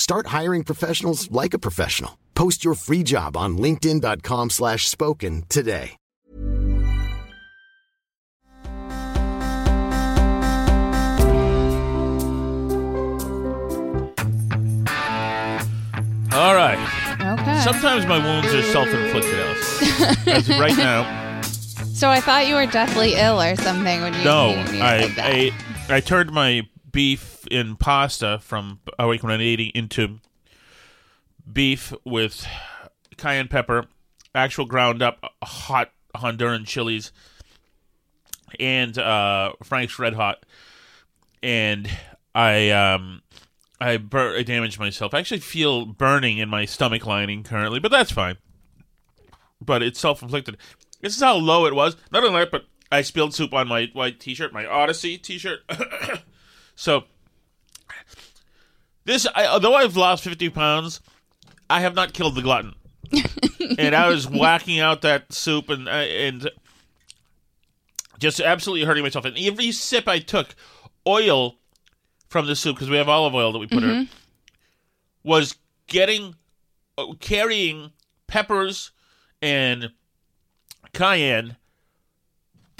Start hiring professionals like a professional. Post your free job on linkedin.com slash spoken today. All right. Okay. Sometimes my wounds are self-inflicted, Alice. As of right now, so I thought you were deathly ill or something when you no. you, you I, said that. I I turned my beef in pasta from awake when I'm eating into beef with cayenne pepper, actual ground up hot Honduran chilies, and uh, Frank's Red Hot, and I um I, bur- I damaged myself. I actually feel burning in my stomach lining currently, but that's fine. But it's self inflicted. This is how low it was. Not only that, but I spilled soup on my white t shirt, my Odyssey t shirt. so, this, I, although I've lost 50 pounds, I have not killed the glutton. and I was whacking out that soup and, uh, and just absolutely hurting myself. And every sip I took, oil from the soup, because we have olive oil that we put in, was getting, uh, carrying peppers and cayenne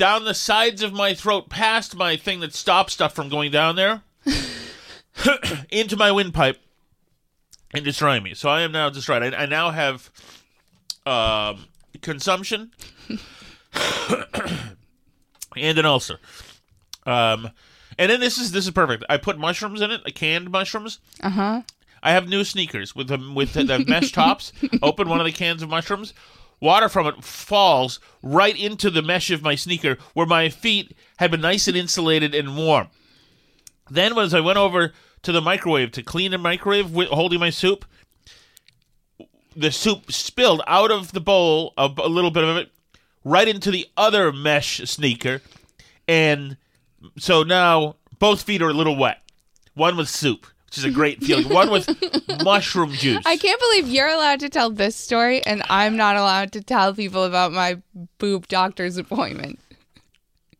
down the sides of my throat, past my thing that stops stuff from going down there, into my windpipe, and destroying me. So I am now destroyed. I, I now have um, consumption and an ulcer. Um, and then this is this is perfect. I put mushrooms in it, canned mushrooms. Uh huh. I have new sneakers with the with the, the mesh tops. Open one of the cans of mushrooms. Water from it falls right into the mesh of my sneaker, where my feet had been nice and insulated and warm. Then, as I went over to the microwave to clean the microwave, wi- holding my soup, the soup spilled out of the bowl, a, a little bit of it, right into the other mesh sneaker, and so now both feet are a little wet. One with soup, which is a great feeling. One with mushroom juice. I can't believe you're allowed to tell this story and I'm not allowed to tell people about my boob doctor's appointment.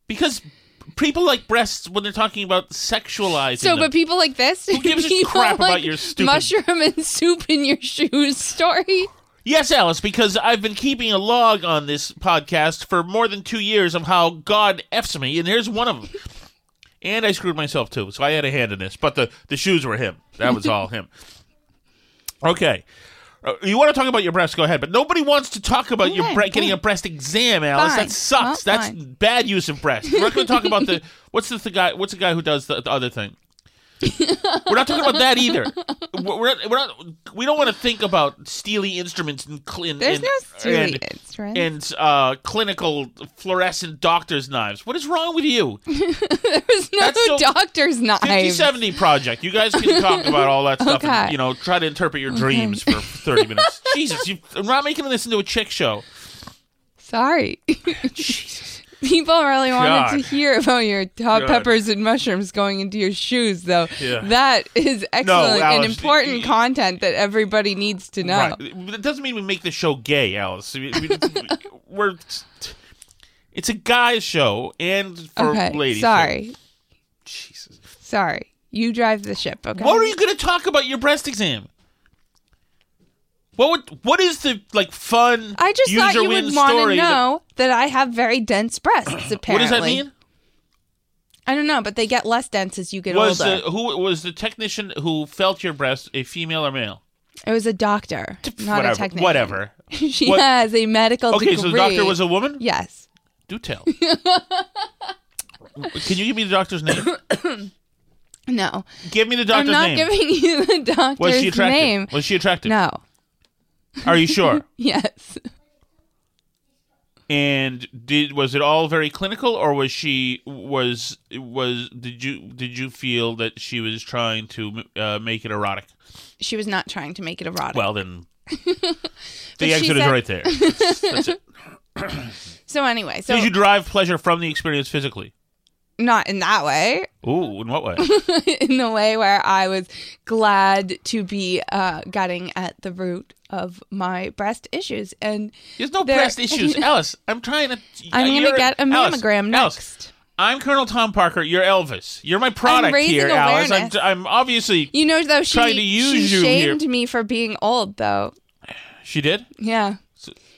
because people like breasts when they're talking about sexualizing. So, them. but people like this, Who gives a crap about your stupid- mushroom and soup in your shoes story? Yes, Alice, because I've been keeping a log on this podcast for more than two years of how God F's me, and here's one of them. And I screwed myself too, so I had a hand in this. But the, the shoes were him. That was all him. Okay. Uh, you want to talk about your breast? Go ahead. But nobody wants to talk about your bre- getting a breast exam, Alice. Fine. That sucks. Well, That's fine. bad use of breast. We're not going to talk about the what's the, the guy? What's the guy who does the, the other thing? We're not talking about that either. We're we're not, we're not. We don't want to think about steely instruments and clean. There's and, no steely and, instruments. and uh, clinical fluorescent doctor's knives. What is wrong with you? There's no That's so- doctor's knives. 5070 project. You guys can talk about all that stuff and, you know, try to interpret your dreams for 30 minutes. Jesus, you, I'm not making this into a chick show. Sorry. Jesus. People really wanted God. to hear about your hot God. peppers and mushrooms going into your shoes, though. Yeah. That is excellent and Alice, important y- content that everybody needs to know. Right. It doesn't mean we make the show gay, Alice. We- We're. It's a guy's show and for Okay, ladies. sorry, Jesus. sorry. You drive the ship, okay? What are you going to talk about your breast exam? What would what is the like fun? I just thought you would want to story that- know that, I have very dense breasts. Apparently, what does that mean? I don't know, but they get less dense as you get Was older. the who was the technician who felt your breast a female or male? It was a doctor, not whatever, a technician. Whatever. she What- has a medical degree. Okay, degree. so the doctor was a woman. yes. Do tell. Can you give me the doctor's name? No, Give me the doctor's name. I'm not name. giving you the doctor's was she attractive? name. Was she attractive? No. Are you sure? Yes. and did was it all very clinical, or was she was was did you did you feel that she was trying to uh, make it erotic? She was not trying to make it erotic. Well, then the exit is right there. That's, that's so anyway, so Did you derive pleasure from the experience physically? Not in that way, Ooh, in what way? in the way where I was glad to be uh, getting at the root of my breast issues, and There's no There- breast issues, Alice. I'm trying to. I'm going to get a mammogram Alice, next. I'm Colonel Tom Parker. You're Elvis. You're my product here, Alice. I'm. I'm obviously. You know, though she Trying to use she you here. shamed me for being old, though. She did. Yeah.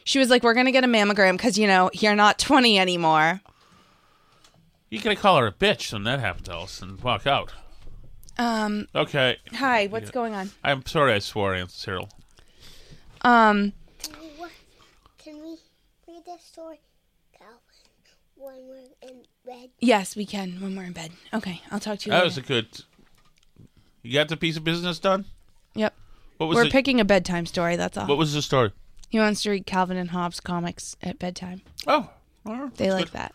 She was like, "We're gonna get a mammogram because you know you're not 20 anymore." You gotta call her a bitch when that happens, Alice, and walk out. Um. Okay. Hi. What's going on? I'm sorry I swore, Aunt Cyril. Um. What? Can we read this story, Calvin, when we're in bed? Yes, we can when we're in bed. Okay. I'll talk to you. That later. was a good. You got the piece of business done. Yep. What was We're it? picking a bedtime story. That's all. What was the story? he wants to read Calvin and Hobbes comics at bedtime. Oh, all right. They That's like good. that.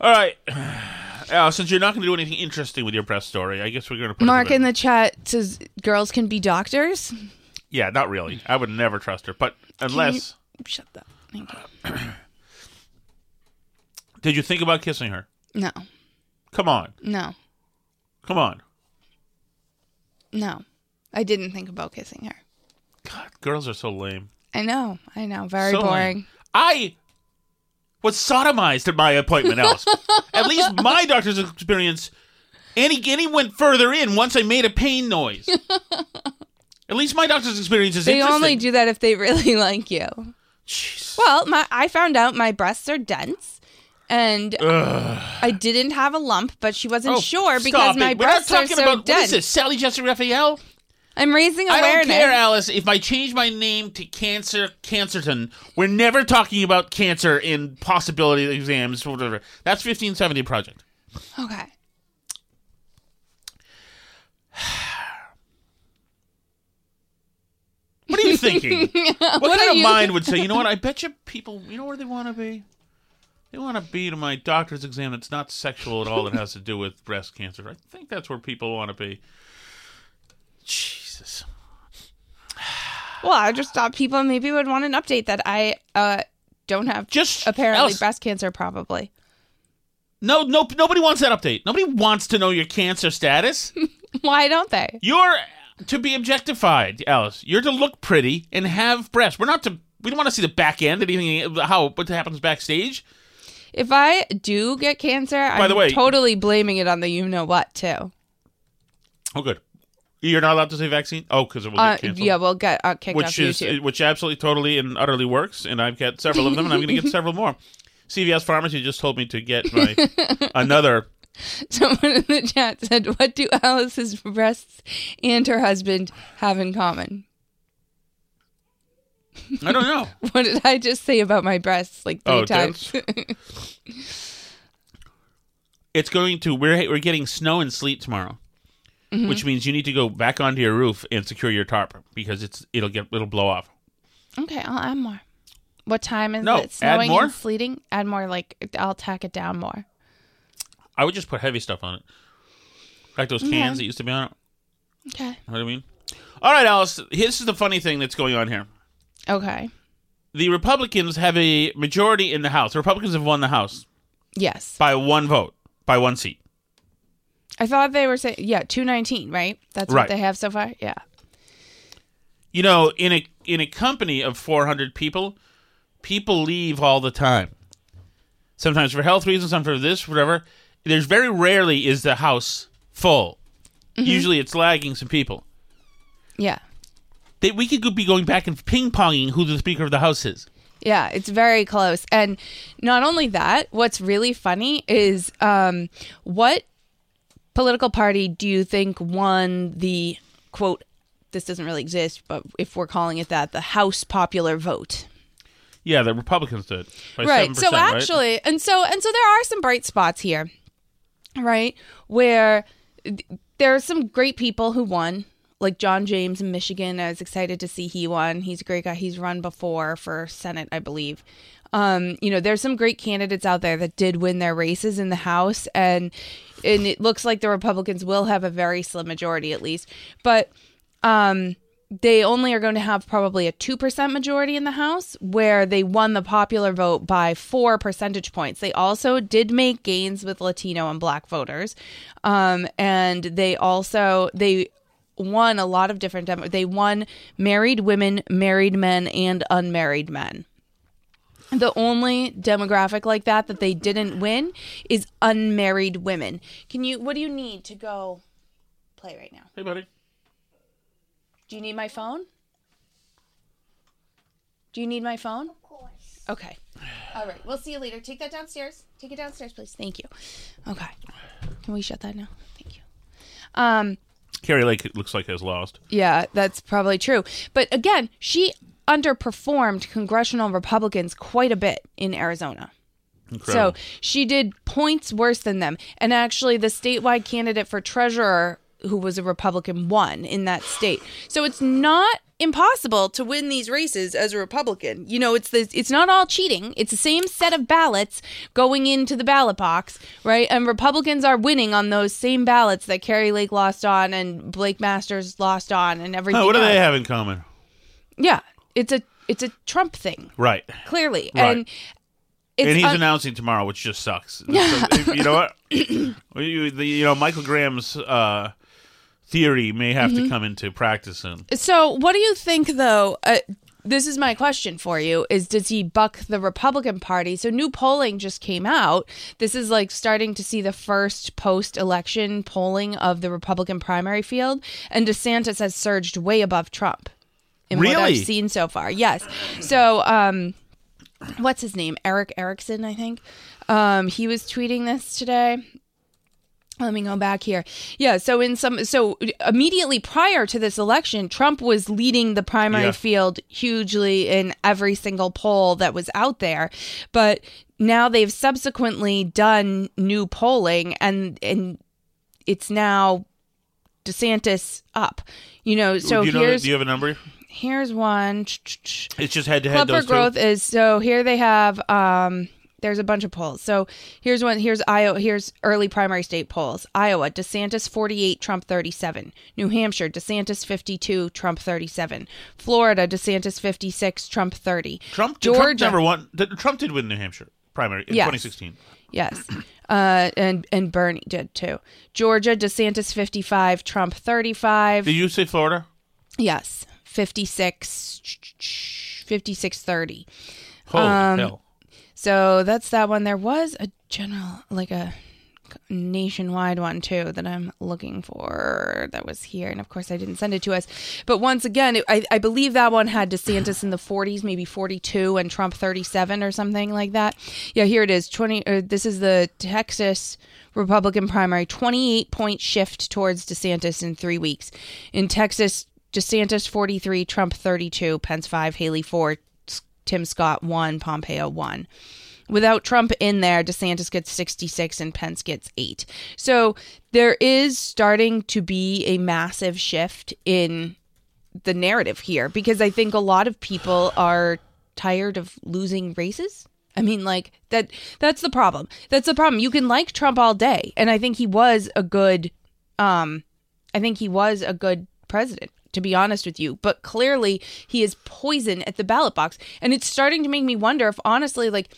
All right, Al. Since you're not going to do anything interesting with your press story, I guess we're going to put Mark in the chat says girls can be doctors. Yeah, not really. I would never trust her, but unless. Shut up. Thank you. Did you think about kissing her? No. Come on, No. come on. No. I didn't think about kissing her. God, girls are so lame. I know. I know. Very So boring. lame. I was sodomized at my appointment, Alice. at least my doctor's experience, and he, and he went further in once I made a pain noise. at least my doctor's experience is They only do that if they really like you. Jeez. Well, my I found out my breasts are dense, and I didn't have a lump, but she wasn't Oh, sure because my it. We're not breasts are talking so about dense. is this? Sally Jessy Raphael? I'm raising awareness. I don't care, Alice. If I change my name to Cancer Cancerton, we're never talking about cancer in possibility exams, whatever. That's 1570 project. Okay. What are you thinking? what, What kind of you- mind would say, you know what? I bet you people, you know where they want to be? They want to be to my doctor's exam that's not sexual at all, that has to do with breast cancer. I think that's where people want to be. Jesus. Well, I just thought people maybe would want an update that I uh, don't have Just apparently Alice, breast cancer, probably. No, no, nobody wants that update. Nobody wants to know your cancer status. Why don't they? You're to be objectified, Alice. You're to look pretty and have breasts. We're not to. We don't want to see the back end. Anything how what happens backstage. If I do get cancer, I'm the way- totally blaming it on the you know what too. Oh, good. You're not allowed to say vaccine. Oh, because it will Uh, get canceled. yeah, we'll get uh, kicked off which is YouTube. which absolutely, totally, and utterly works. And I've got several of them, and I'm going to get several more. CVS Pharmacy just told me to get my another. Someone in the chat said, "What do Alice's breasts and her husband have in common?" I don't know. What did I just say about my breasts like three Oh, times? It's going to. We're we're getting snow and sleet tomorrow, Mm-hmm. which means you need to go back onto your roof and secure your tarp because it's it'll get it'll blow off. okay, I'll add more. What time is No, it add snowing more? and sleeting? Add more. Like I'll tack it down more. I would just put heavy stuff on it, like those cans that used to be on it. Okay. You know what I mean? All right, Alice. This is the funny thing that's going on here. Okay. The Republicans have a majority in the House. The Republicans have won the House. Yes. by one vote, by one seat. I thought they were saying, yeah, 219, right? That's Right. what they have so far? Yeah. You know, in a in a company of 400 people, people leave all the time. Sometimes for health reasons, sometimes for this, whatever. There's very rarely is the house full. Usually, it's lagging some people. Yeah. They, we could be going back and ping ponging who the Speaker of the House is. Yeah, it's very close. And not only that, what's really funny is um, what political party do you think won the quote, this doesn't really exist, but if we're calling it that, the House popular vote? Yeah, the Republicans did. By right. 7%, So right? actually, and so and so there are some bright spots here, right? Where th- there are some great people who won, like John James in Michigan. I was excited to see he won. He's a great guy. He's run before for Senate, I believe. Um, you know, there's some great candidates out there that did win their races in the House, and and it looks like the Republicans will have a very slim majority at least, but um they only are going to have probably a 2% majority in the House, where they won the popular vote by four percentage points. They also did make gains with Latino and Black voters. Um, and they also, they, won a lot of different demo- they won married women married men and unmarried men the only demographic like that that they didn't win is unmarried women can you what do you need to go play right now Hey, buddy. do you need my phone? Do you need my phone? Of course. Okay. All right. We'll see you later. Take that downstairs. Take it downstairs, please. Thank you. Okay. Can we shut that now? Thank you. Um, Kari Lake looks like has lost. yeah, that's probably true. But again, she underperformed congressional Republicans quite a bit in Arizona. Incredible. So she did points worse than them. And actually, the statewide candidate for treasurer, who was a Republican, won in that state. So it's not impossible to win these races as a Republican. You know, it's the, it's not all cheating. It's the same set of ballots going into the ballot box, right? And Republicans are winning on those same ballots that Kari Lake lost on and Blake Masters lost on and everything. Huh, what do they have in common? Yeah, it's a it's a Trump thing, Right. clearly, Right. and it's and he's un- announcing tomorrow, which just sucks. So, you know what? You, the, you know, Michael Graham's uh, theory may have Mm-hmm. to come into practice soon. So, what do you think, though? Uh, this is my question for you: Is does he buck the Republican Party? So, new polling just came out. This is like starting to see the first post-election polling of the Republican primary field, and DeSantis has surged way above Trump in what I've seen so far. Yes. So, um, what's his name? Erick Erickson, I think. Um, he was tweeting this today. Let me go back here. Yeah, so in some so immediately prior to this election, Trump was leading the primary Yeah. field hugely in every single poll that was out there. But now they've subsequently done new polling and and it's now DeSantis up. You know, so do you know? here's Do you have a number? Here's one. It's just head to head. Club for Growth two. is so here they have um there's a bunch of polls. So here's one here's Iowa here's early primary state polls. Iowa, DeSantis 48, Trump 37. New Hampshire, DeSantis 52, Trump 37. Florida, DeSantis 56, Trump 30. Trump. Georgia Trump never won. Trump did win New Hampshire primary in Yes. 2016. Yes. Uh and and Bernie did too. Georgia, DeSantis 55, Trump 35. Did you say Florida? yes. 56 56 30. Holy Um, hell! So that's that one. There was a general, like a nationwide one too that I'm looking for that was here. And of course, I didn't send it to us. But once again, it, I, I believe that one had DeSantis in the 40s, maybe 42, and Trump 37 or something like that. Yeah, here it is. 20. Uh, this is the Texas Republican primary. 28 point shift towards DeSantis in three weeks. In Texas, DeSantis 43, Trump 32, Pence 5, Haley 4, Tim Scott 1, Pompeo 1. Without Trump in there, DeSantis gets 66 and Pence gets 8. So there is starting to be a massive shift in the narrative here because I think a lot of people are tired of losing races. I mean like that that's the problem. That's the problem. You can like Trump all day and I think he was a good um I think he was a good president to be honest with you, but clearly he is poison at the ballot box and it's starting to make me wonder if honestly like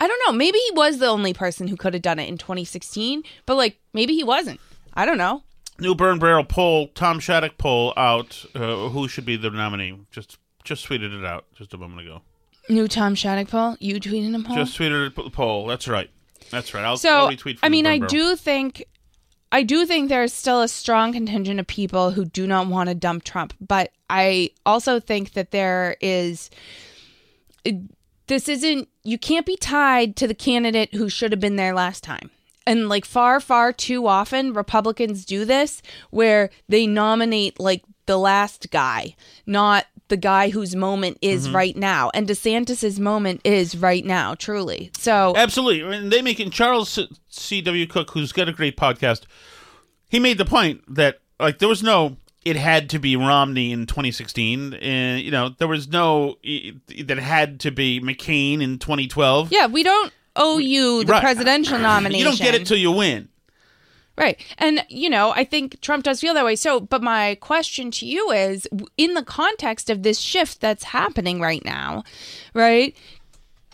I don't know. Maybe he was the only person who could have done it in 2016, but like maybe he wasn't. I don't know. New Burn Barrel poll, Tom Shattuck poll out. Uh, who should be the nominee? Just just tweeted it out just a moment ago. New Tom Shattuck poll. You tweeting him poll? Just tweeted the poll. That's right. That's right. I'll, so I'll retweet. I mean, I do think, I do think there's still a strong contingent of people who do not want to dump Trump, but I also think that there is. This isn't. You can't be tied to the candidate who should have been there last time. And like far, far too often, Republicans do this where they nominate like the last guy, not the guy whose moment is Mm-hmm. right now. And DeSantis's moment is right now, truly. So Absolutely. and they make it. Charles C.W. Cooke, who's got a great podcast, he made the point that, like, there was no, it had to be Romney in 2016. And, you know, there was no, that had to be McCain in 2012. Yeah, we don't owe you the Right. presidential nomination. You don't get it till you win. Right. And you know, I think Trump does feel that way. So, but my question to you is, in the context of this shift that's happening right now, right?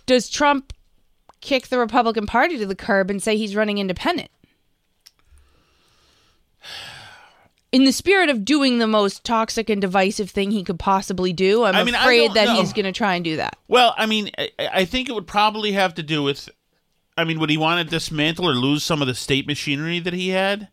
Does Trump kick the Republican Party to the curb and say he's running independent? In the spirit of doing the most toxic and divisive thing he could possibly do, I'm I mean, afraid that know. he's going to try and do that. Well, I mean, I, I think it would probably have to do with, I mean, would he want to dismantle or lose some of the state machinery that he had?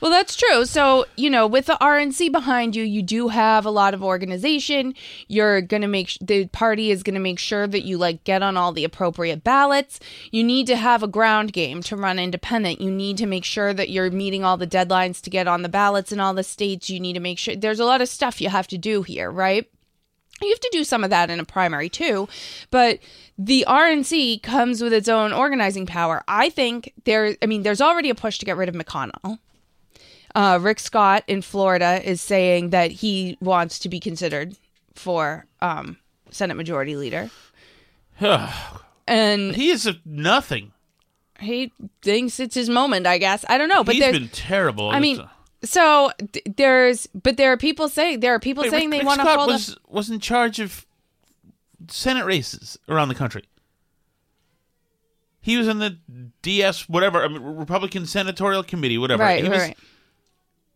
Well, that's true. So, you know, with the RNC behind you, you do have a lot of organization. You're going to make sh- the party is going to make sure that you like get on all the appropriate ballots. You need to have a ground game to run independent. You need to make sure that you're meeting all the deadlines to get on the ballots in all the states. You need to make sure there's a lot of stuff you have to do here, right? You have to do some of that in a primary too, but the RNC comes with its own organizing power. I think there, I mean, there's already a push to get rid of McConnell. Uh, Rick Scott in Florida is saying that he wants to be considered for um, Senate Majority Leader, and he is a nothing. he thinks it's his moment. I guess I don't know, but He's been terrible. I mean, so th- there's, but there are people saying there are people Wait, saying Rick- they Rick want to Scott hold was was in charge of Senate races around the country. He was in the DS whatever I mean, Republican Senatorial Committee, whatever. right, he right, was, right.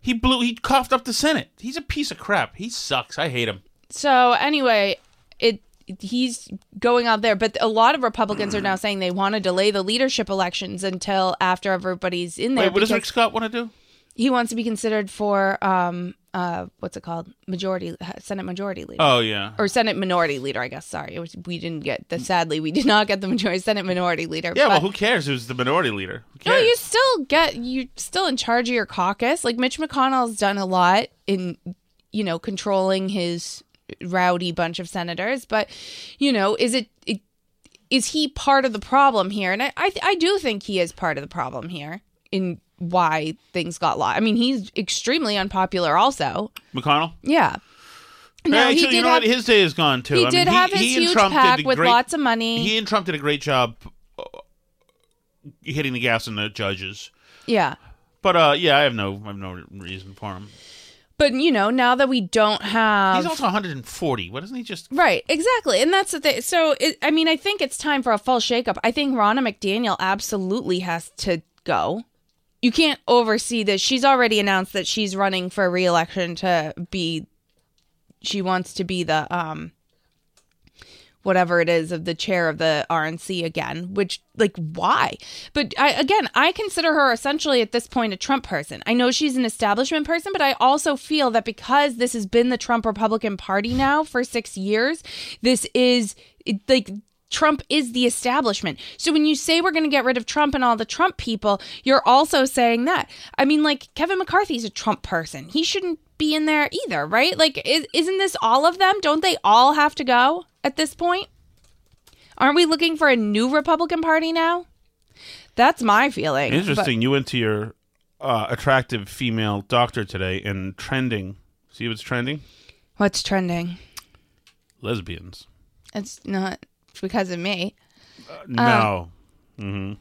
He blew. He coughed up the Senate. He's a piece of crap. He sucks. I hate him. So anyway, it he's going out there, but a lot of Republicans are now saying they want to delay the leadership elections until after everybody's in there. Wait, what does Rick Scott want to do? He wants to be considered for um uh what's it called majority Senate majority leader. Oh yeah. Or Senate Minority Leader, I guess. Sorry, was, we didn't get the. Sadly, we did not get the majority Senate Minority Leader. Yeah, well, who cares? Who's the minority leader? Who no, you still get you're still in charge of your caucus. Like Mitch McConnell's done a lot in you know controlling his rowdy bunch of senators, but you know, is it, it is he part of the problem here? And I I, I do think he is part of the problem here in why things got lost. I mean, he's extremely unpopular. Also, McConnell. yeah. No, Actually, he you did know have, what? His day is gone too. he I did mean, have his he and huge Trump PAC with great, lots of money. He and Trump did a great job uh, hitting the gas on the judges. yeah. But uh, yeah, I have no, I have no reason for him. But you know, now that we don't have He's also 140. What doesn't he just? Right, exactly. And that's the thing. So, it, I mean, I think it's time for a full shakeup. I think Ronna McDaniel absolutely has to go. You can't oversee this. She's already announced that she's running for reelection to be, she wants to be the, um, whatever it is of the chair of the RNC again, which like why? But I again, I consider her essentially at this point a Trump person. I know she's an establishment person, but I also feel that because this has been the Trump Republican Party now for 6 years, this is it, like Trump is the establishment. So when you say we're going to get rid of Trump and all the Trump people, you're also saying that. I mean, like Kevin McCarthy's a Trump person. He shouldn't be in there either, right? Like, is, isn't this all of them? Don't they all have to go at this point? Aren't we looking for a new Republican Party now? That's my feeling. but- Interesting. You went to your uh, attractive female doctor today and trending. See what's trending? what's trending? Lesbians. It's not because of me. no. mm-hmm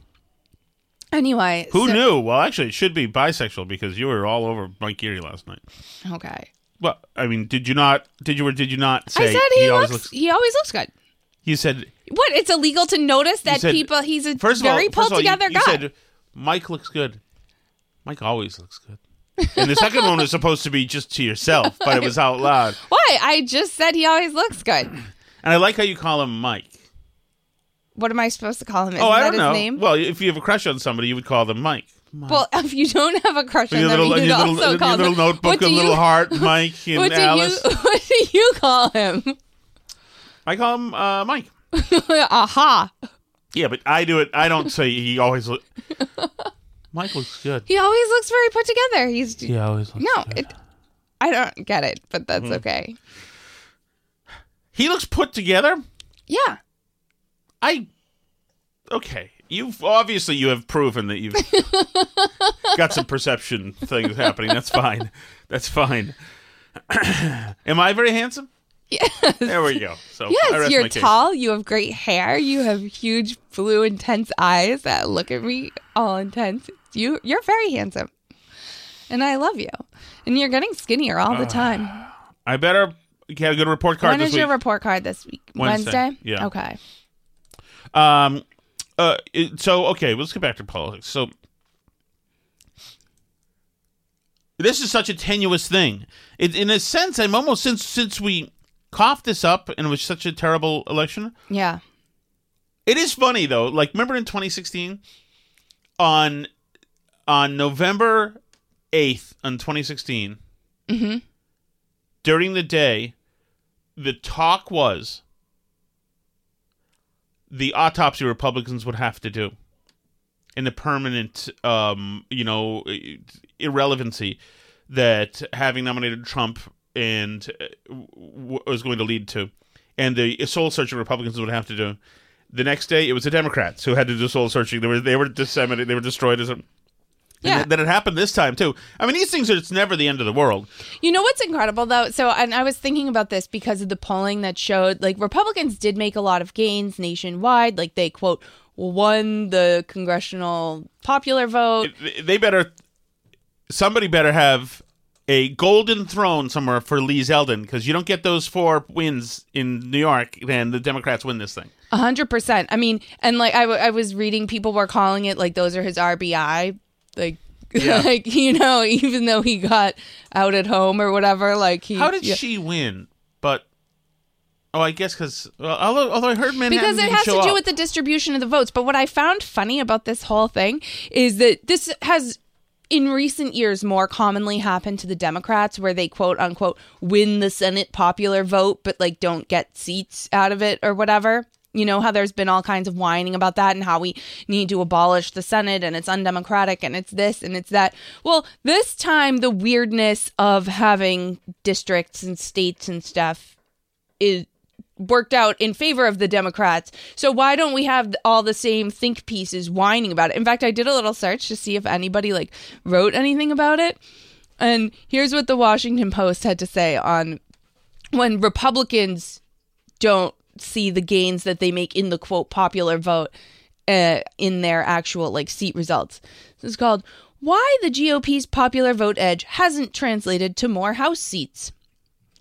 Anyway, Who so- knew? Well, actually, it should be bisexual because you were all over Mike Geary last night. Okay. Well, I mean, did you not? Did you or did you not say I said he, always looks, He always looks good. You said What? It's illegal to notice that said- people. He's a First of very all, pulled all, you- together you, guy. said Mike looks good. Mike always looks good. And the second one was supposed to be just to yourself, but it was out loud. Why? I just said he always looks good. And I like how you call him Mike. What am I supposed to call him? Isn't oh, I don't his know. name? Well, if you have a crush on somebody, you would call them Mike. Well, if you don't have a crush on your them, little, you'd your also little, your call little them. notebook, what a do little you, heart, Mike and What do Alice. you? What do you call him? I call him uh, Mike. Aha! Yeah, but I do it. I don't say he always look. Mike looks good. He always looks very put together. He's He always looks no. good. It, I don't get it, but that's Mm-hmm. okay. he looks put together. Yeah. I okay. You've obviously you have proven that you've got some perception things happening. That's fine. That's fine. Am I very handsome? Yes. There we go. So Yes, you're case. tall. You have great hair. You have huge, blue, intense eyes that look at me all intense. You, you're very handsome, and I love you. And you're getting skinnier all the uh, time. I better get a good report card when is your report card this week? Wednesday. Yeah. Okay. Um, uh, it- so okay, let's get back to politics. So this is such a tenuous thing. It, in a sense, I'm almost since since we coughed this up and it was such a terrible election. Yeah. It is funny though. Like, remember in 2016, on on November 8th, in 2016, during the day, the talk was the autopsy Republicans would have to do, and the permanent, um, you know, irrelevancy that having nominated Trump and uh, was going to lead to, and the soul searching Republicans would have to do. The next day, it was the Democrats who had to do soul searching. They were they were disseminated. They were destroyed as a. Yeah. That it happened this time too. I mean, these things are. It's never the end of the world. You know what's incredible though? So, and I was thinking about this because of the polling that showed like Republicans did make a lot of gains nationwide. Like they quote won the congressional popular vote. They better. Somebody better have a golden throne somewhere for Lee Zeldin because you don't get those four wins in New York, then the Democrats win this thing. A hundred percent. I mean, and like I, w- I was reading, people were calling it like those are his RBI, like. Yeah. like you know, even though he got out at home or whatever, like he How did yeah. she win? But oh, I guess because well, although, although I heard Manhattan because it has to do up. with the distribution of the votes. But what I found funny about this whole thing is that this has in recent years more commonly happened to the Democrats where they quote unquote win the Senate popular vote but like don't get seats out of it or whatever. You know how there's been all kinds of whining about that and how we need to abolish the Senate and it's undemocratic and it's this and it's that. Well, this time the weirdness of having districts and states and stuff is worked out in favor of the Democrats. So why don't we have all the same think pieces whining about it? In fact, I did a little search to see if anybody like wrote anything about it. And here's what the Washington Post had to say on when Republicans don't see the gains that they make in the quote popular vote uh, in their actual like seat results. This is called Why the GOP's popular vote edge hasn't translated to more House seats.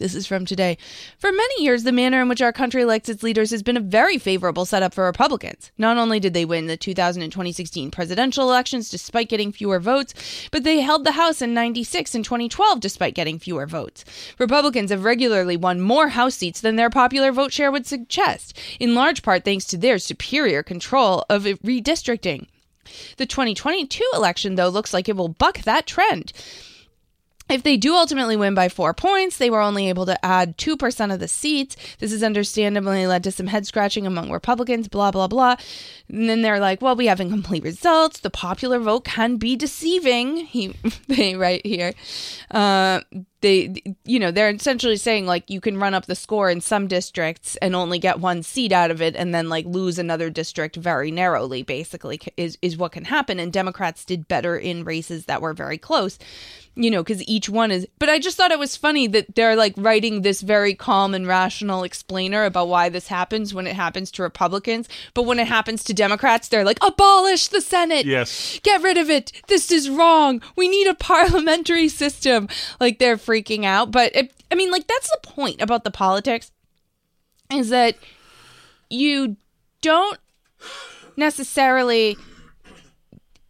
This is from today. For many years, the manner in which our country elects its leaders has been a very favorable setup for Republicans. Not only did they win the 2000 and 2016 presidential elections despite getting fewer votes, but they held the House in 96 and 2012 despite getting fewer votes. Republicans have regularly won more House seats than their popular vote share would suggest, in large part thanks to their superior control of redistricting. The 2022 election, though, looks like it will buck that trend. If they do ultimately win by four points, they were only able to add 2% of the seats. This has understandably led to some head scratching among Republicans, blah, blah, blah. And then they're like, well, we have incomplete results. The popular vote can be deceiving. He, they write here. Uh, they, you know, they're essentially saying like you can run up the score in some districts and only get one seat out of it and then like lose another district very narrowly, basically, is, is what can happen. And Democrats did better in races that were very close you know, because each one is. But I just thought it was funny that they're like writing this very calm and rational explainer about why this happens when it happens to Republicans. But when it happens to Democrats, they're like, abolish the Senate. Yes. Get rid of it. This is wrong. We need a parliamentary system. Like they're freaking out. But it, I mean, like, that's the point about the politics is that you don't necessarily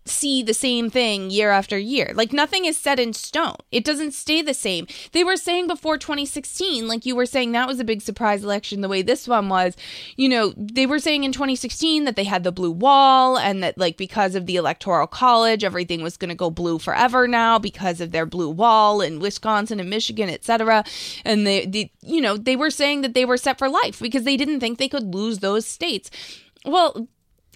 see the same thing year after year. Like nothing is set in stone. It doesn't stay the same. They were saying before 2016, like you were saying that was a big surprise election the way this one was. You know, they were saying in 2016 that they had the blue wall and that like because of the electoral college everything was going to go blue forever now because of their blue wall in Wisconsin and Michigan, etc. And they, they you know, they were saying that they were set for life because they didn't think they could lose those states. Well,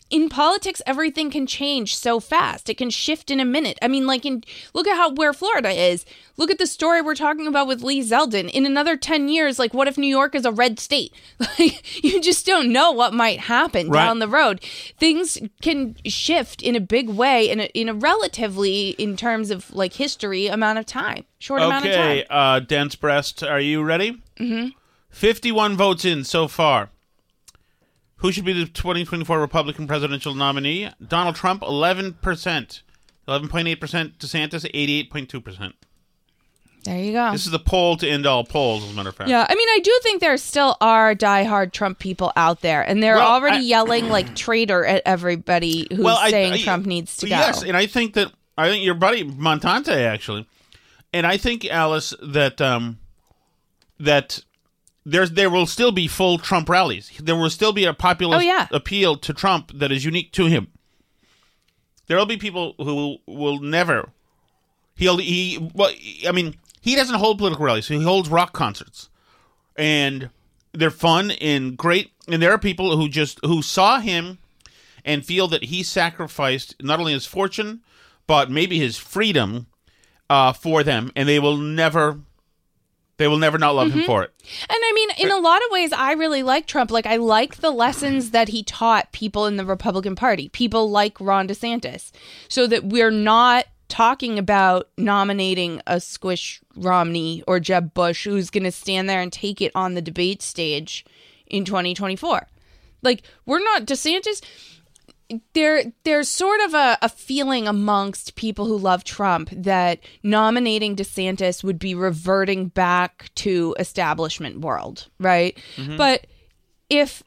in politics everything can change so fast it can shift in a minute i mean like in look at how where florida is look at the story we're talking about with lee zeldin in another 10 years like what if new york is a red state like you just don't know what might happen Right. down the road things can shift in a big way in a, in a relatively in terms of like history amount of time short amount of time Okay, uh, dense breast, are you ready? Mm-hmm. Fifty-one votes in so far. Who should be the 2024 Republican presidential nominee? Donald Trump, 11%. 11.8%. DeSantis, 88.2%. there you go This is the poll to end all polls, as a matter of fact. Yeah, I mean, I do think there still are diehard Trump people out there, and they're Well, already I- yelling like traitor at everybody who's Well, saying I- Trump needs to go. Yes, and I think that I think your buddy Montante actually, and I think Alice that um that there's there will still be full Trump rallies. There will still be a populist Oh, yeah. appeal to Trump that is unique to him. There will be people who will, never. He'll he well I mean he doesn't hold political rallies. He holds rock concerts, and they're fun and great. And there are people who just who saw him and feel that he sacrificed not only his fortune but maybe his freedom uh, for them, and they will never, they will never not love him mm-hmm. for it. And I mean, in a lot of ways, I really like Trump. Like, I like the lessons that he taught people in the Republican Party, people like Ron DeSantis, so that we're not talking about nominating a squish Romney or Jeb Bush who's going to stand there and take it on the debate stage in 2024. Like, we're not DeSantis. There, there's sort of a, a feeling amongst people who love Trump that nominating DeSantis would be reverting back to establishment world, right? Mm-hmm. But if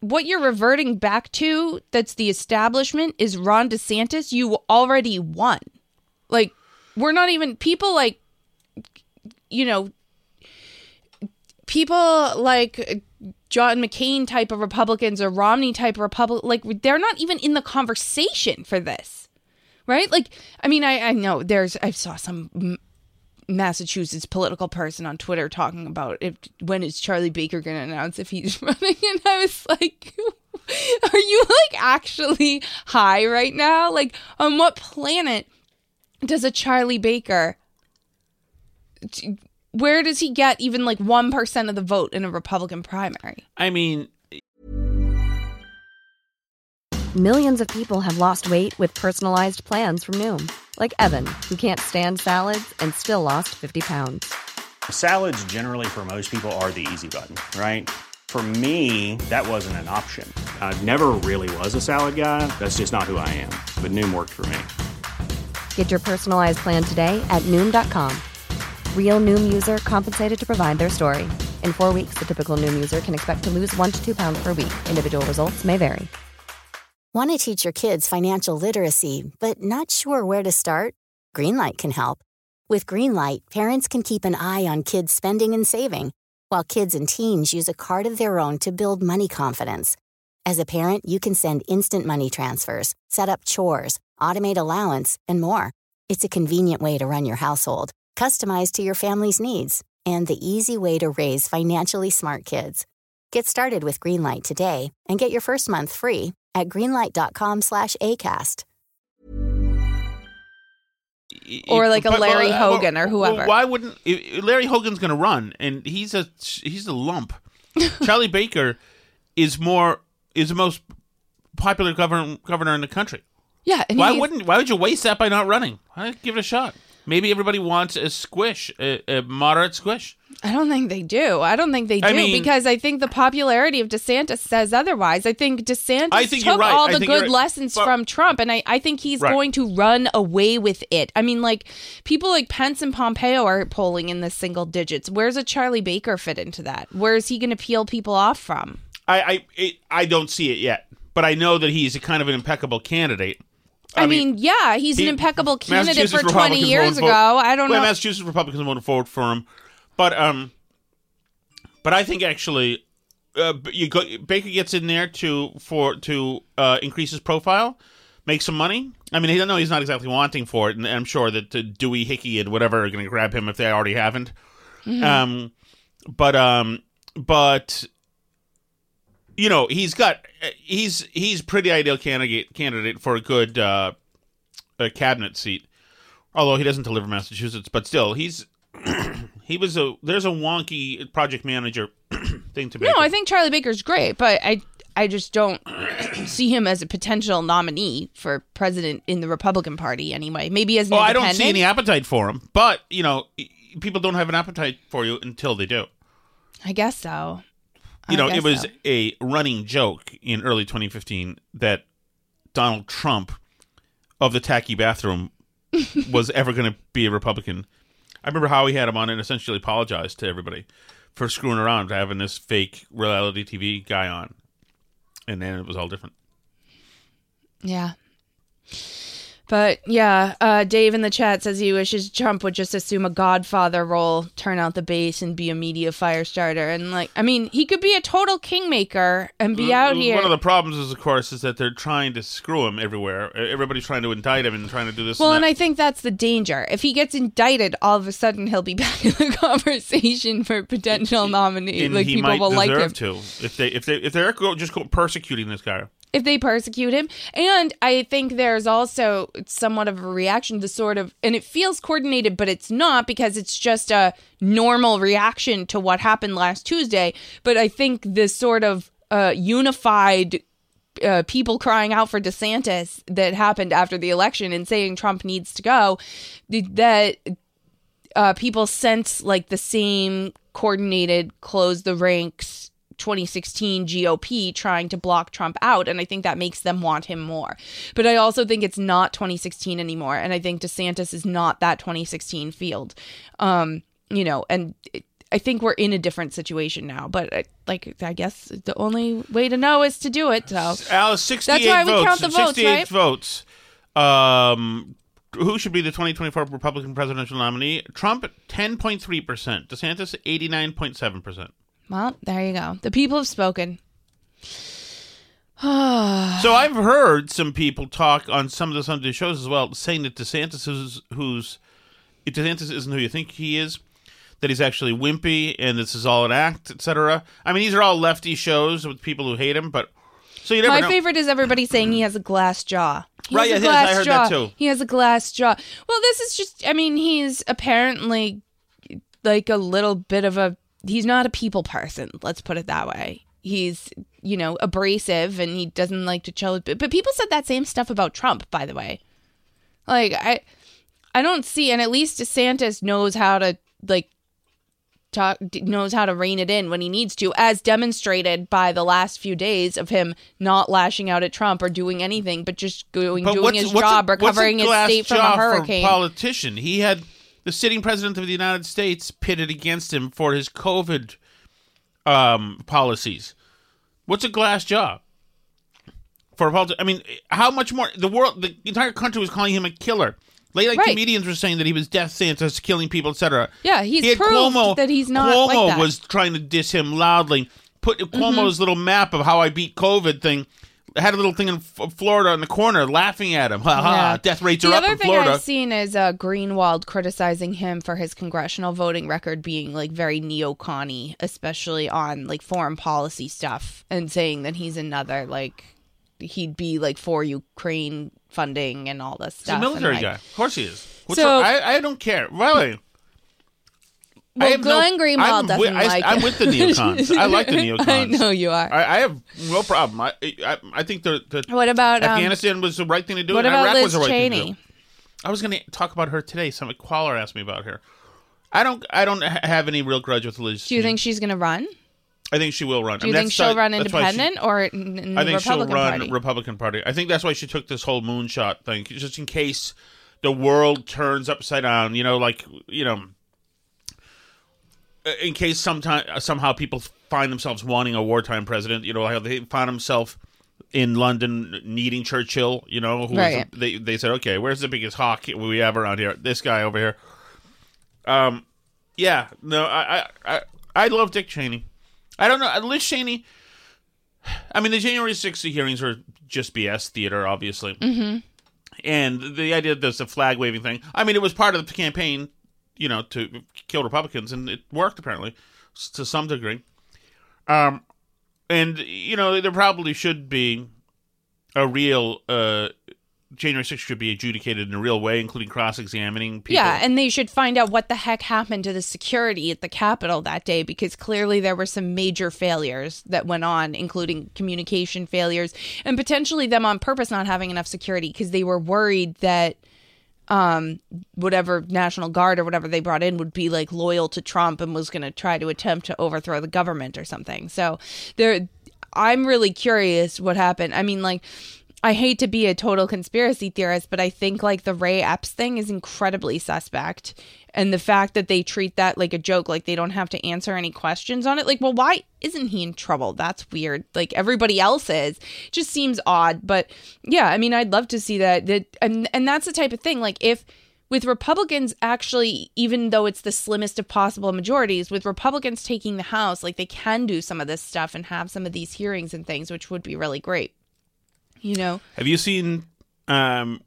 what you're reverting back to that's the establishment is Ron DeSantis, you already won. Like, we're not even people like, you know, people like John McCain type of Republicans or Romney type Republic, like they're not even in the conversation for this, right? Like, I mean, I, I know there's, I saw some Massachusetts political person on Twitter talking about if when is Charlie Baker going to announce if he's running, and I was like. Are you like actually high right now? Like, on what planet does a Charlie Baker where does he get even like 1% of the vote in a Republican primary? I mean, Millions of people have lost weight with personalized plans from Noom, like Evan, who can't stand salads and still lost 50 pounds. Salads, generally, for most people, are the easy button, right? For me, that wasn't an option. I never really was a salad guy. That's just not who I am. But Noom worked for me. Get your personalized plan today at Noom.com. Real Noom user compensated to provide their story. In four weeks, the typical Noom user can expect to lose one to two pounds per week. Individual results may vary. Want to teach your kids financial literacy, but not sure where to start? Greenlight can help. With Greenlight, parents can keep an eye on kids' spending and saving, while kids and teens use a card of their own to build money confidence. As a parent, you can send instant money transfers, set up chores, automate allowance, and more. It's a convenient way to run your household, customized to your family's needs, and the easy way to raise financially smart kids. Get started with Greenlight today and get your first month free at greenlight.com slash ACAST. Or like a Larry uh, Hogan or whoever. Why wouldn't Larry Hogan's going to run, and he's a he's a lump. Charlie Baker is more is the most popular governor governor in the country. Yeah, and Why wouldn't? Why would you waste that by not running? Why give it a shot? Maybe everybody wants a squish, a, a moderate squish. I don't think they do. I don't think they do I mean- because I think the popularity of DeSantis says otherwise. I think DeSantis I think took right. all the good right. lessons But- from Trump, and I, I think he's Right. going to run away with it. I mean, like people like Pence and Pompeo are polling in the single digits. Where's a Charlie Baker fit into that? Where is he going to peel people off from? I I it, I don't see it yet, but I know that he's a kind of an impeccable candidate. I, mean, yeah, he's he- an impeccable candidate for 20 years ago. I don't well, know. Massachusetts Republicans voted forward for him, but um, but I think actually, uh, you go, Baker gets in there to for to uh, increase his profile, make some money. I mean, he don't know he's not exactly wanting for it, and I'm sure that uh, Dewey, Hickey, and whatever are going to grab him if they already haven't. Mm-hmm. Um, but um, but you know, he's got he's he's pretty ideal candidate candidate for a good uh, a cabinet seat. Although he doesn't deliver Massachusetts, but still, he's he was a there's a wonky project manager thing to make. No, I think Charlie Baker's great, but I I just don't see him as a potential nominee for president in the Republican Party anyway. Maybe as an Oh, I don't see any appetite for him, but you know, people don't have an appetite for you until they do. I guess so. You know, it was so. a running joke in early 2015 that Donald Trump of the tacky bathroom was ever going to be a Republican. I remember how he had him on and essentially apologized to everybody for screwing around having this fake reality TV guy on, and then it was all different. Yeah. But yeah, uh, Dave in the chat says he wishes Trump would just assume a Godfather role, turn out the base, and be a media fire starter. And like, I mean, he could be a total kingmaker and be out here. One of the problems is, of course, is that they're trying to screw him everywhere. Everybody's trying to indict him and trying to do this. well, and and. I think that's the danger. If he gets indicted, all of a sudden he'll be back in the conversation for potential nominee. and Like people will like him. to if they if they if they're just persecuting this guy. If they persecute him. And I think there's also somewhat of a reaction to sort of, and it feels coordinated, but it's not because it's just a normal reaction to what happened last Tuesday. But I think this sort of uh, unified. Uh, people crying out for DeSantis that happened after the election and saying Trump needs to go, that uh, people sense like the same coordinated close the ranks 2016 GOP trying to block Trump out. And I think that makes them want him more. But I also think it's not 2016 anymore. And I think DeSantis is not that 2016 field. Um, you know, and it, I think we're in a different situation now. But uh, like, I guess the only way to know is to do it. So Alice, sixty-eight That's why we votes. count the votes, 68 right? votes. Um, who should be the 2024 Republican presidential nominee? Trump, 10.3 percent. DeSantis, 89.7 percent. Well, there you go. The people have spoken. So I've heard some people talk on some of the Sunday shows as well, saying that DeSantis is who's if DeSantis isn't who you think he is, that he's actually wimpy and this is all an act, etc. I mean, these are all lefty shows with people who hate him, but so you never My know. favorite is everybody saying he has a glass jaw. He Right, has a yes, yes, I heard jaw. that too. He has a glass jaw. Well, this is just I mean, he's apparently like a little bit of a he's not a people person, let's put it that way. He's, you know, abrasive and he doesn't like to chill. But, but people said that same stuff about Trump, by the way. Like I I don't see and at least DeSantis knows how to like talk knows how to rein it in when he needs to as demonstrated by the last few days of him not lashing out at Trump or doing anything but just going But doing his job a recovering his state from a hurricane politician. He had the sitting president of the United States pitted against him for his COVID um, policies. What's a glass jaw for a politician? I mean, how much more? The world, the entire country was calling him a killer. Late night Right. comedians were saying that he was death Santa's killing people, etc. Yeah, he's He proved that he's not Cuomo like that. Mm-hmm. was trying to diss him loudly. Put Cuomo's little map of how I beat COVID thing. Had a little thing in F- Florida in the corner, laughing at him. Ha ha! Yeah. Death rates the are up in Florida. The other thing I've seen is uh, Greenwald criticizing him for his congressional voting record being like very neocon especially on like foreign policy stuff, and saying that he's another like he'd be like for Ukraine funding and all this He's stuff. a military and, guy. Of course he is. What's So- I don't care. Really. I Well, have no- Glenn Greenwald I'm doesn't with, like I'm with the neocons. I like the neocons. I know you are. I, I have no problem. I I, I think the, the What about um, Afghanistan was the right thing to do. what and about Iraq Liz was the right thing to Cheney? do. I was going to talk about her today. Some caller asked me about her. I don't. I don't have any real grudge with Liz. Do you Cheney. think she's going to run? I think she will run. Do you think she'll run independent or in, in the I think Republican she'll run Party? Republican Party. I think that's why she took this whole moonshot thing, just in case the world turns upside down. You know, like you know, in case sometime somehow people find themselves wanting a wartime president. You know, how they found himself in London needing Churchill. You know, who was Right. the- they they said, okay, where's the biggest hawk we have around here? This guy over here. Um, yeah, no, I I I, I love Dick Cheney. I don't know, Liz Cheney. I mean, the January 6th hearings were just BS theater, obviously. Mm-hmm. And the idea that there's a flag waving thing. I mean, it was part of the campaign, you know, to kill Republicans, and it worked apparently to some degree. Um, and you know, there probably should be a real uh, January 6th should be adjudicated in a real way, including cross-examining people. Yeah, and they should find out what the heck happened to the security at the Capitol that day because clearly there were some major failures that went on, including communication failures and potentially them on purpose not having enough security because they were worried that um whatever national guard or whatever they brought in would be like loyal to Trump and was going to try to attempt to overthrow the government or something. So there I'm really curious what happened. I mean like I hate to be a total conspiracy theorist, but I think like the Ray Epps thing is incredibly suspect. And the fact that they treat that like a joke, like they don't have to answer any questions on it. Like, well, why isn't he in trouble? That's weird. Like everybody else is. Just seems odd. But yeah, I mean, I'd love to see that. That and and that's the type of thing. Like if with Republicans actually, even though it's the slimmest of possible majorities, with Republicans taking the House, like they can do some of this stuff and have some of these hearings and things, which would be really great. You know? Have you seen? Um,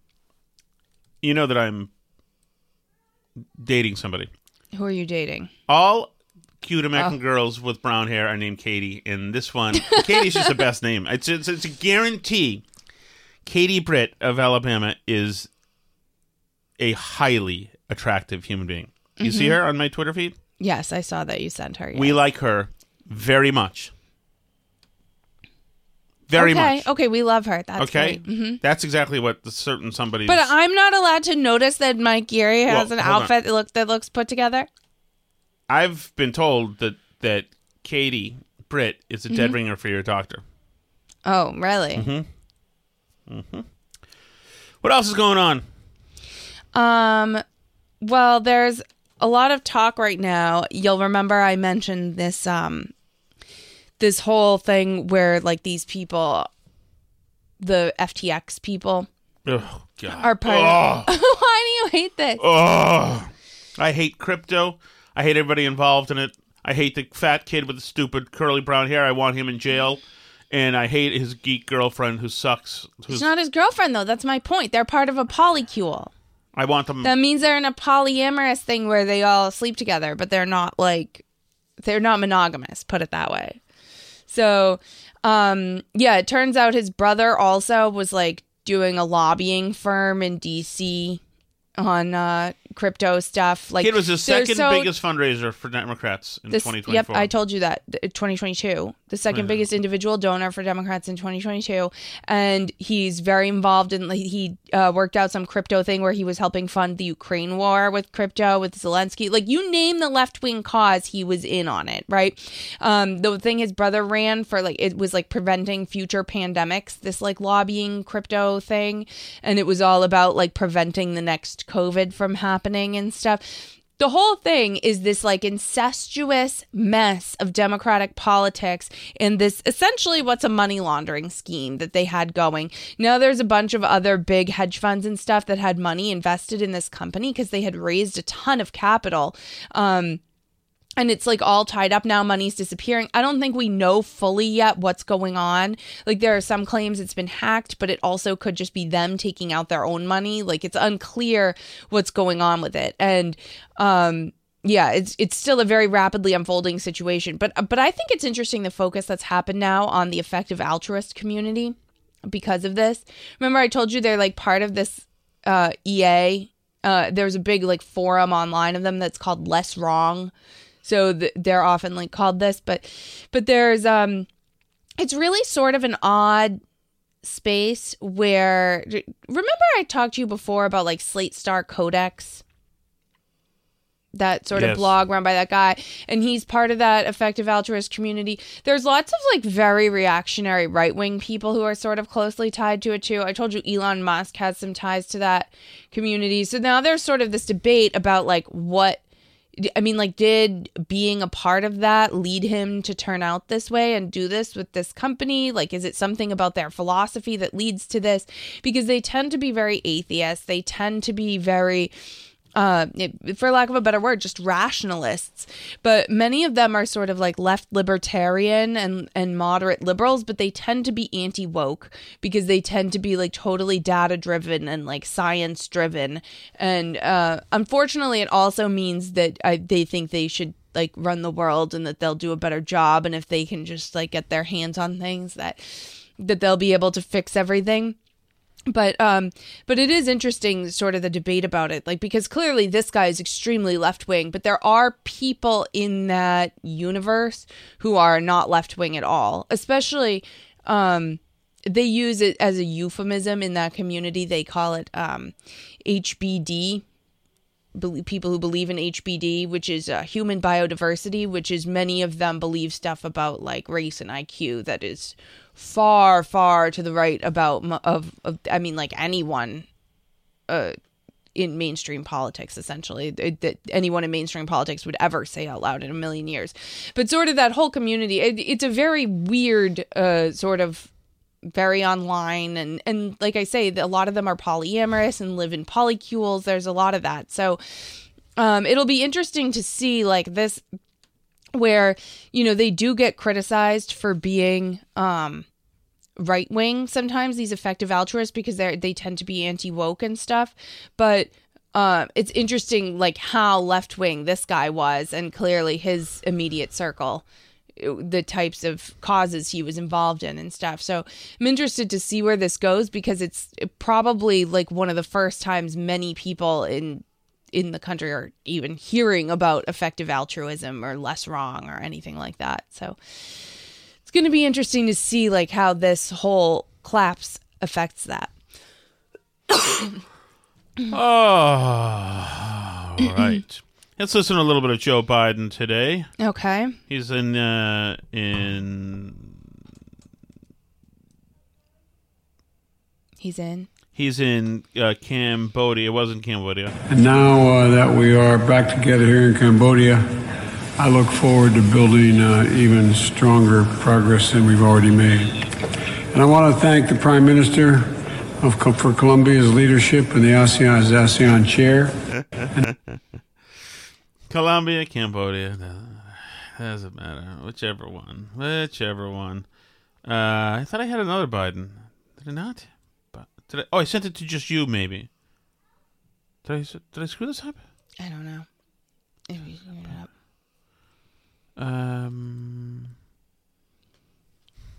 you know that I'm dating somebody. Who are you dating? All cute Oh. American girls with brown hair are named Katie, and this one, Katie's just the best name. It's, it's it's a guarantee. Katie Britt of Alabama is a highly attractive human being. You see Mm-hmm. her on my Twitter feed? Yes, I saw that you sent her. We like her very much. Very okay, much. okay, we love her. That's Okay, great. hmm that's exactly what the certain somebody. But I'm not allowed to notice that Mike Geary has Well, an outfit that look that looks put together. I've been told that that Katie Britt is a Mm-hmm. dead ringer for your doctor. Oh, really? Mm-hmm. What else is going on? Um, well, there's a lot of talk right now. You'll remember I mentioned this um this whole thing where like these people the FTX people Oh God! are part oh, of Why do you hate this? oh. I hate crypto. I hate everybody involved in it. I hate the fat kid with the stupid curly brown hair. I want him in jail. And I hate his geek girlfriend who sucks. It's Who's, not his girlfriend though. That's my point. They're part of a polycule. I want them. That means they're in a polyamorous thing where they all sleep together, but they're not like they're not monogamous, put it that way. So, um yeah, it turns out his brother also was like doing a lobbying firm in DC on uh crypto stuff. Like kid was the second so- biggest fundraiser for Democrats in this, 2024. Yep, I told you that. 2022, the second biggest individual donor for Democrats in 2022, and he's very involved in. like, He uh, worked out some crypto thing where he was helping fund the Ukraine war with crypto with Zelensky. Like you name the left wing cause, he was in on it. Right. Um, the thing his brother ran for, like it was like preventing future pandemics. This like lobbying crypto thing, and it was all about like preventing the next COVID from happening and stuff. The whole thing is this like incestuous mess of democratic politics and this essentially what's a money laundering scheme that they had going. Now there's a bunch of other big hedge funds and stuff that had money invested in this company because they had raised a ton of capital um and it's like all tied up now money's disappearing. I don't think we know fully yet what's going on. Like there are some claims it's been hacked but it also could just be them taking out their own money. Like it's unclear what's going on with it. And um yeah it's it's still a very rapidly unfolding situation. But but i think it's interesting the focus that's happened now on the effective altruist community because of this. Remember i told you they're like part of this uh ea uh there's a big like forum online of them that's called LessWrong so th- they're often like called this but but there's um it's really sort of an odd space where remember i talked to you before about like slate star codex? That sort Yes. of blog run by that guy and he's part of that effective altruist community. There's lots of like very reactionary right-wing people who are sort of closely tied to it too. I told you elon musk has some ties to that community. So now there's sort of this debate about like what I mean, like, did being a part of that lead him to turn out this way and do this with this company? Like, is it something about their philosophy that leads to this? Because they tend to be very atheist. They tend to be very, uh, for lack of a better word, just rationalists. But many of them are sort of like left libertarian and, and moderate liberals, but they tend to be anti woke because they tend to be like totally data driven and like science driven. And uh, unfortunately, it also means that I, they think they should like run the world and that they'll do a better job. And if they can just like get their hands on things, that that they'll be able to fix everything but um but it is interesting sort of the debate about it like because clearly this guy is extremely left wing but there are people in that universe who are not left wing at all especially um they use it as a euphemism in that community. They call it um hbd people who believe in HBD, which is uh, human biodiversity, which is many of them believe stuff about like race and IQ that is far, far to the right about of, of I mean, like anyone, uh, in mainstream politics, essentially that anyone in mainstream politics would ever say out loud in a million years. But sort of that whole community, it, it's a very weird, uh, sort of very online and and like I say, a lot of them are polyamorous and live in polycules. There's a lot of that, so um, it'll be interesting to see like this where you know they do get criticized for being um right wing sometimes these effective altruists because they they tend to be anti woke and stuff but uh, it's interesting like how left wing this guy was and clearly his immediate circle the types of causes he was involved in and stuff. So I'm interested to see where this goes because it's probably like one of the first times many people in in the country are even hearing about effective altruism or LessWrong or anything like that. So it's going to be interesting to see like how this whole collapse affects that. oh, right. Let's listen to a little bit of Joe Biden today. Okay. He's in uh, in. He's in. He's in uh, Cambodia. It wasn't Cambodia. And now uh, that we are back together here in Cambodia, I look forward to building uh, even stronger progress than we've already made. And I want to thank the Prime Minister of for Colombia's leadership and the ASEAN as ASEAN chair. Colombia, Cambodia, doesn't matter. Whichever one, whichever one. Uh, I thought I had another Biden. Did I not? Did I? Oh, I sent it to just you, maybe. Did I? Did I screw this up? I don't know. If you screwed it up. Um.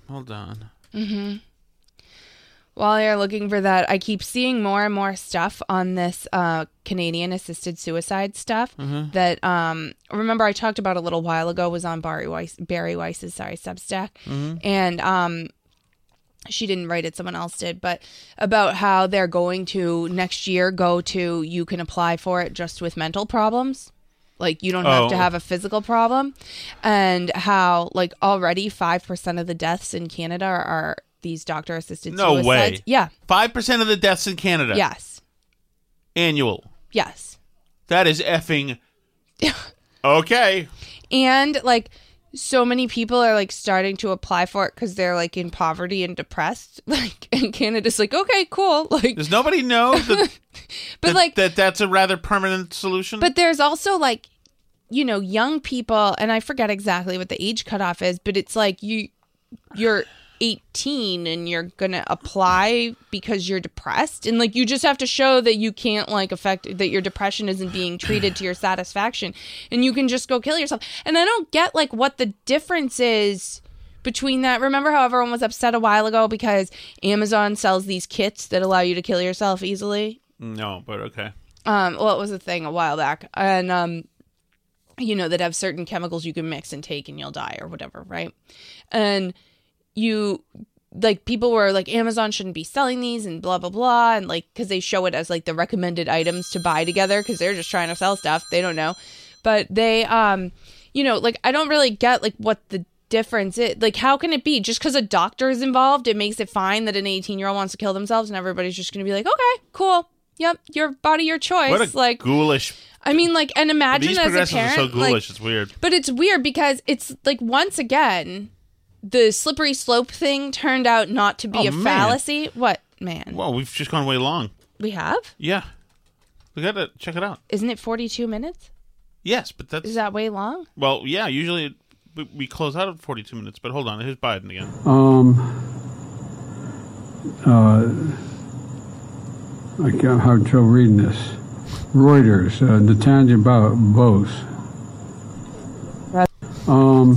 Hold on. Mm-hmm while you're looking for that, I keep seeing more and more stuff on this uh, Canadian assisted suicide stuff mm-hmm. that um, remember I talked about a little while ago was on Bari Weiss, Bari Weiss's sorry Substack, mm-hmm. and um, she didn't write it, someone else did, but about how they're going to next year go to you can apply for it just with mental problems. Like you don't have Oh. to have a physical problem, and how like already five percent of the deaths in Canada are, these doctor assisted No suicides. way. Yeah. Five percent of the deaths in Canada. Yes. Annual. Yes. That is effing. okay. And like so many people are like starting to apply for it because they're like in poverty and depressed. Like, and Canada's like, okay, cool. Like, Does nobody know that, but that- like, that that's a rather permanent solution? but there's also like, you know, young people, and I forget exactly what the age cutoff is, but it's like you, you're 18 and you're gonna apply because you're depressed, and like you just have to show that you can't like affect that your depression isn't being treated to your satisfaction, and you can just go kill yourself. And I don't get like what the difference is between that. Remember how everyone was upset a while ago because Amazon sells these kits that allow you to kill yourself easily? no, but okay. Um, well, it was a thing a while back, and um, you know that have certain chemicals you can mix and take, and you'll die or whatever, right? And you like people were like Amazon shouldn't be selling these and blah blah blah, and like because they show it as like the recommended items to buy together because they're just trying to sell stuff they don't know, but they um, you know, like I don't really get like what the difference it like how can it be just because a doctor is involved it makes it fine that an 18 year old wants to kill themselves and everybody's just gonna be like okay cool yep your body your choice What a like ghoulish I mean, like, and imagine These as a parent, are so ghoulish. like, it's weird. but it's weird because it's like once again, the slippery slope thing turned out not to be Oh, a man. fallacy. What man? Well, we've just gone way long. We have? Yeah, we gotta check it out. Isn't it forty-two minutes? Yes, but that's Is that way long? well, yeah. Usually we, we close out at forty-two minutes, but hold on, here's Biden again. Um, uh, I can't have trouble reading this. Reuters, uh, Natanja Bo- Bose. Um,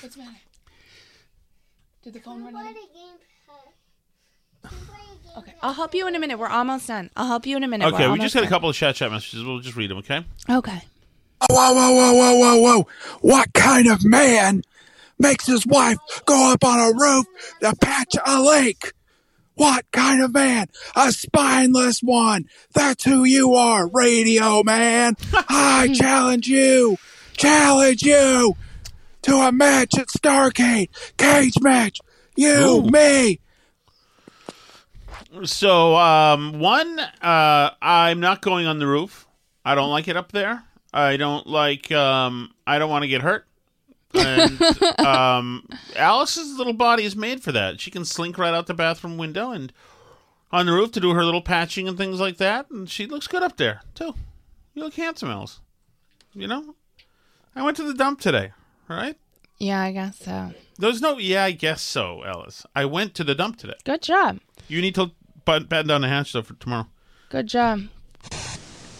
What's the matter? Did the phone run Play out? the game. can we play a game Okay, I'll help you in a minute. We're almost done. I'll help you in a minute. Okay, We're we just almost got a done. couple of chat chat messages. We'll just read them. Okay. Okay. Whoa, whoa, whoa, whoa, whoa, whoa. What kind of man makes his wife go up on a roof to patch a leak? What kind of man? A spineless one. That's who you are, radio man. I challenge you, challenge you to a match at Starcade. Cage match. You, Ooh. me. So, um, one, uh, I'm not going on the roof. I don't like it up there. I don't like. Um, I don't want to get hurt. And um, Alice's little body is made for that. She can slink right out the bathroom window and on the roof to do her little patching and things like that. And she looks good up there too. You look handsome, Alice. You know. I went to the dump today. All right. Yeah, I guess so. There's no. Yeah, I guess so, Alice. I went to the dump today. Good job. You need to button, batten down the hatch though for tomorrow. Good job.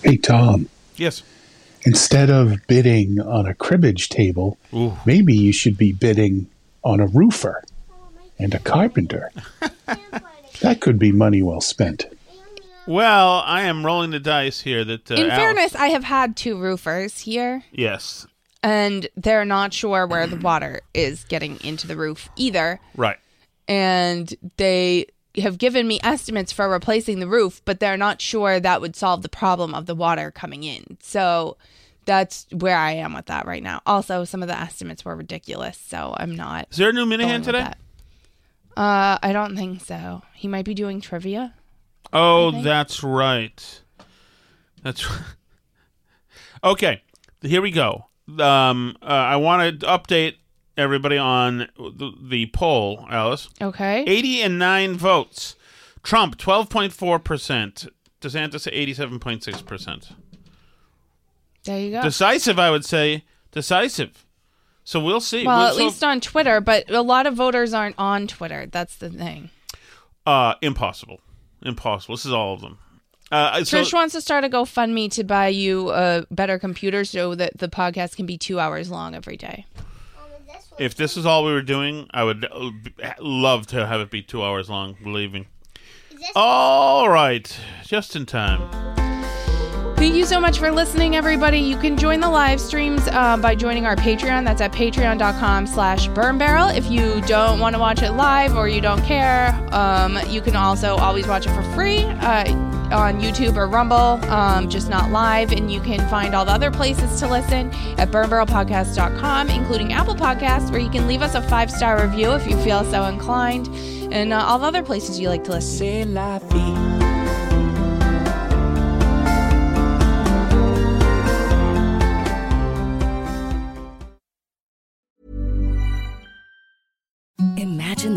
Hey, Tom, Yes. instead of bidding on a cribbage table, Ooh. maybe you should be bidding on a roofer and a carpenter. that could be money well spent. Well, I am rolling the dice here that. Uh, In Alice- fairness, I have had two roofers here, yes, and they're not sure where the water is getting into the roof either. right. And they have given me estimates for replacing the roof, but they're not sure that would solve the problem of the water coming in. So that's where I am with that right now. Also, some of the estimates were ridiculous, so I'm not. Is there a new Minahan today? that. Uh, I don't think so. He might be doing trivia. Oh, that's right. That's right. okay. Here we go. Um, uh, I want to update everybody on the, the poll, Alice. Okay. 80 and 9 votes. Trump, 12.4%. DeSantis, 87.6%. There you go. Decisive, I would say. Decisive. So we'll see. well, We'll- at so- least on Twitter, but a lot of voters aren't on Twitter. That's the thing. Uh, impossible. Impossible. This is all of them. Uh, so, Trish wants to start a GoFundMe to buy you a better computer so that the podcast can be two hours long every day. if this is all we were doing, I would uh, love to have it be two hours long. Believe me. All right, just in time. Thank you so much for listening, everybody. You can join the live streams uh, by joining our Patreon. That's at patreon.com slash burn barrel. If you don't want to watch it live or you don't care, um, you can also always watch it for free uh, on YouTube or Rumble, um, just not live. And you can find all the other places to listen at burnbarrelpodcast.com, including Apple Podcasts, where you can leave us a five star review if you feel so inclined, and uh, all the other places you like to listen.